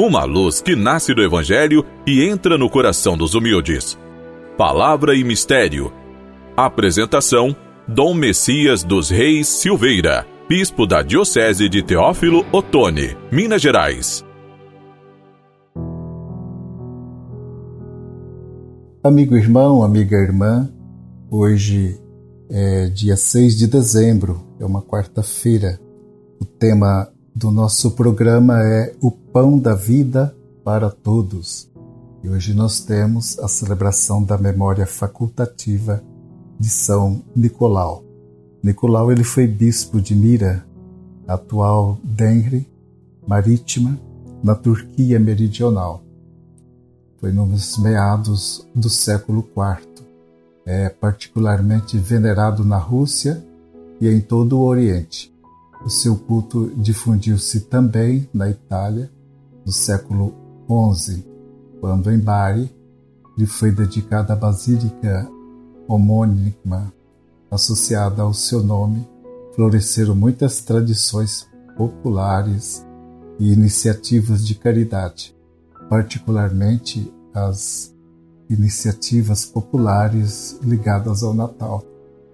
uma luz que nasce do Evangelho e entra no coração dos humildes. Palavra e Mistério. Apresentação: Dom Messias dos Reis Silveira, Bispo da Diocese de Teófilo Otoni, Minas Gerais. Amigo irmão, amiga irmã, hoje é dia 6 de dezembro, é uma quarta-feira. O tema do nosso programa é O Pão da Vida para Todos. E hoje nós temos a celebração da memória facultativa de São Nicolau. Nicolau ele foi bispo de Mira, atual Denri, marítima, na Turquia meridional. Foi nos meados do século IV. É particularmente venerado na Rússia e em todo o Oriente. O seu culto difundiu-se também na Itália no século XI, quando em Bari lhe foi dedicada a basílica homônima associada ao seu nome, floresceram muitas tradições populares e iniciativas de caridade, particularmente as iniciativas populares ligadas ao Natal.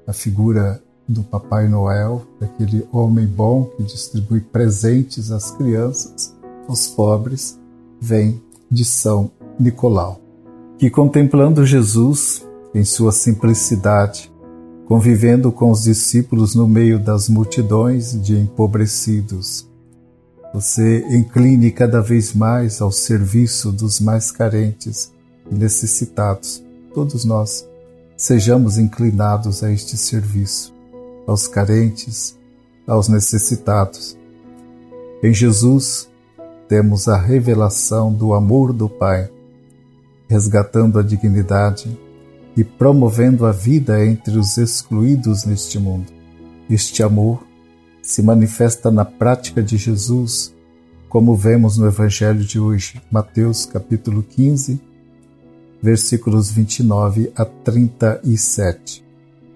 A figura do Papai Noel, daquele homem bom que distribui presentes às crianças, aos pobres, vem de São Nicolau, que contemplando Jesus em sua simplicidade, convivendo com os discípulos no meio das multidões de empobrecidos, você incline cada vez mais ao serviço dos mais carentes e necessitados. Todos nós sejamos inclinados a este serviço aos carentes, aos necessitados. Em Jesus, temos a revelação do amor do Pai, resgatando a dignidade e promovendo a vida entre os excluídos neste mundo. Este amor se manifesta na prática de Jesus, como vemos no Evangelho de hoje, Mateus capítulo 15, versículos 29 a 37.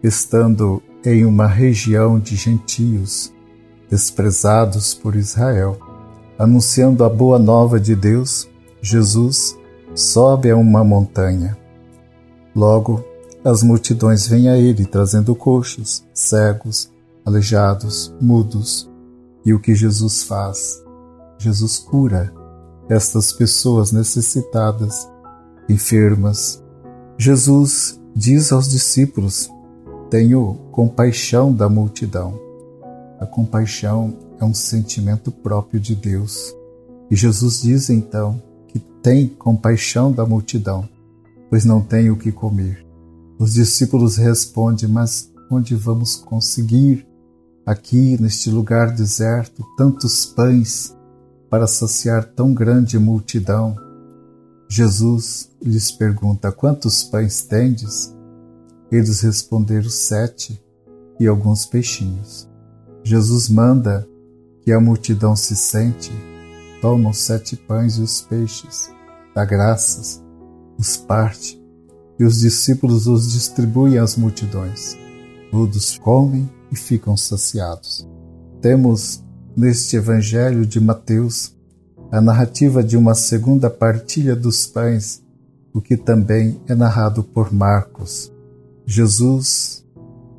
Estando em uma região de gentios, desprezados por Israel. Anunciando a boa nova de Deus, Jesus sobe a uma montanha. Logo, as multidões vêm a ele trazendo coxos, cegos, aleijados, mudos. E o que Jesus faz? Jesus cura estas pessoas necessitadas, enfermas. Jesus diz aos discípulos tenho compaixão da multidão. A compaixão é um sentimento próprio de Deus. E Jesus diz então que tem compaixão da multidão, pois não tem o que comer. Os discípulos respondem: Mas onde vamos conseguir, aqui neste lugar deserto, tantos pães para saciar tão grande multidão? Jesus lhes pergunta: Quantos pães tendes? Eles responderam sete e alguns peixinhos. Jesus manda que a multidão se sente, toma os sete pães e os peixes, dá graças, os parte, e os discípulos os distribuem às multidões. Todos comem e ficam saciados. Temos neste Evangelho de Mateus a narrativa de uma segunda partilha dos pães, o que também é narrado por Marcos. Jesus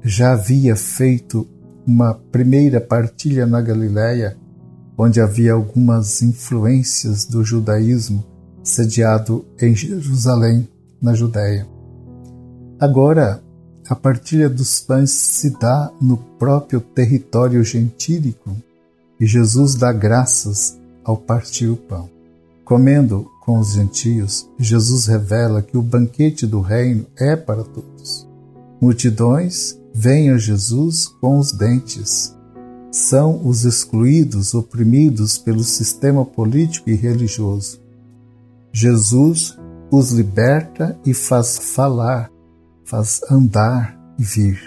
já havia feito uma primeira partilha na Galiléia, onde havia algumas influências do judaísmo sediado em Jerusalém, na Judéia. Agora, a partilha dos pães se dá no próprio território gentílico e Jesus dá graças ao partir o pão. Comendo com os gentios, Jesus revela que o banquete do reino é para todos. Multidões vêm a Jesus com os dentes. São os excluídos, oprimidos pelo sistema político e religioso. Jesus os liberta e faz falar, faz andar e vir.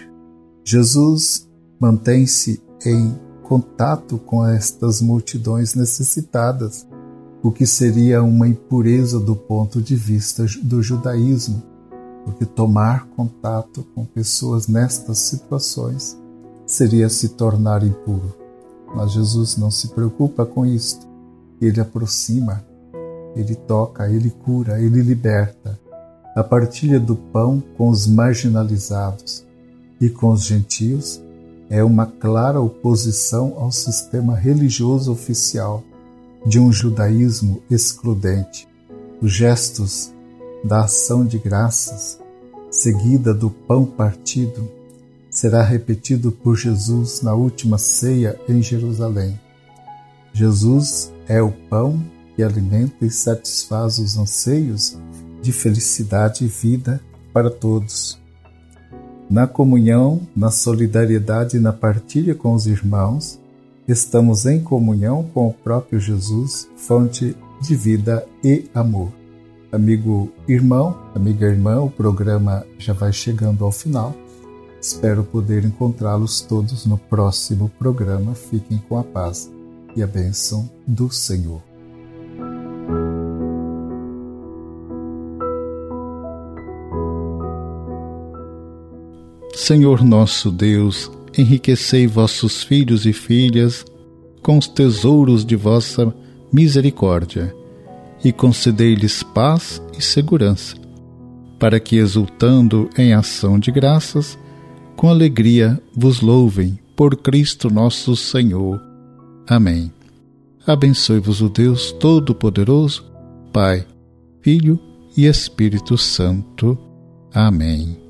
Jesus mantém-se em contato com estas multidões necessitadas, o que seria uma impureza do ponto de vista do judaísmo porque tomar contato com pessoas nestas situações seria se tornar impuro. Mas Jesus não se preocupa com isto. Ele aproxima ele toca, ele cura, ele liberta. A partilha do pão com os marginalizados e com os gentios é uma clara oposição ao sistema religioso oficial de um judaísmo excludente. Os gestos da ação de graças, seguida do pão partido, será repetido por Jesus na última ceia em Jerusalém. Jesus é o pão que alimenta e satisfaz os anseios de felicidade e vida para todos. Na comunhão, na solidariedade e na partilha com os irmãos, estamos em comunhão com o próprio Jesus, fonte de vida e amor. Amigo irmão, amiga irmã, o programa já vai chegando ao final. Espero poder encontrá-los todos no próximo programa. Fiquem com a paz e a bênção do Senhor. Senhor nosso Deus, enriquecei vossos filhos e filhas com os tesouros de vossa misericórdia e concedei-lhes paz e segurança, para que, exultando em ação de graças, com alegria vos louvem por Cristo nosso Senhor. Amém. Abençoe-vos o Deus Todo-Poderoso, Pai, Filho e Espírito Santo. Amém.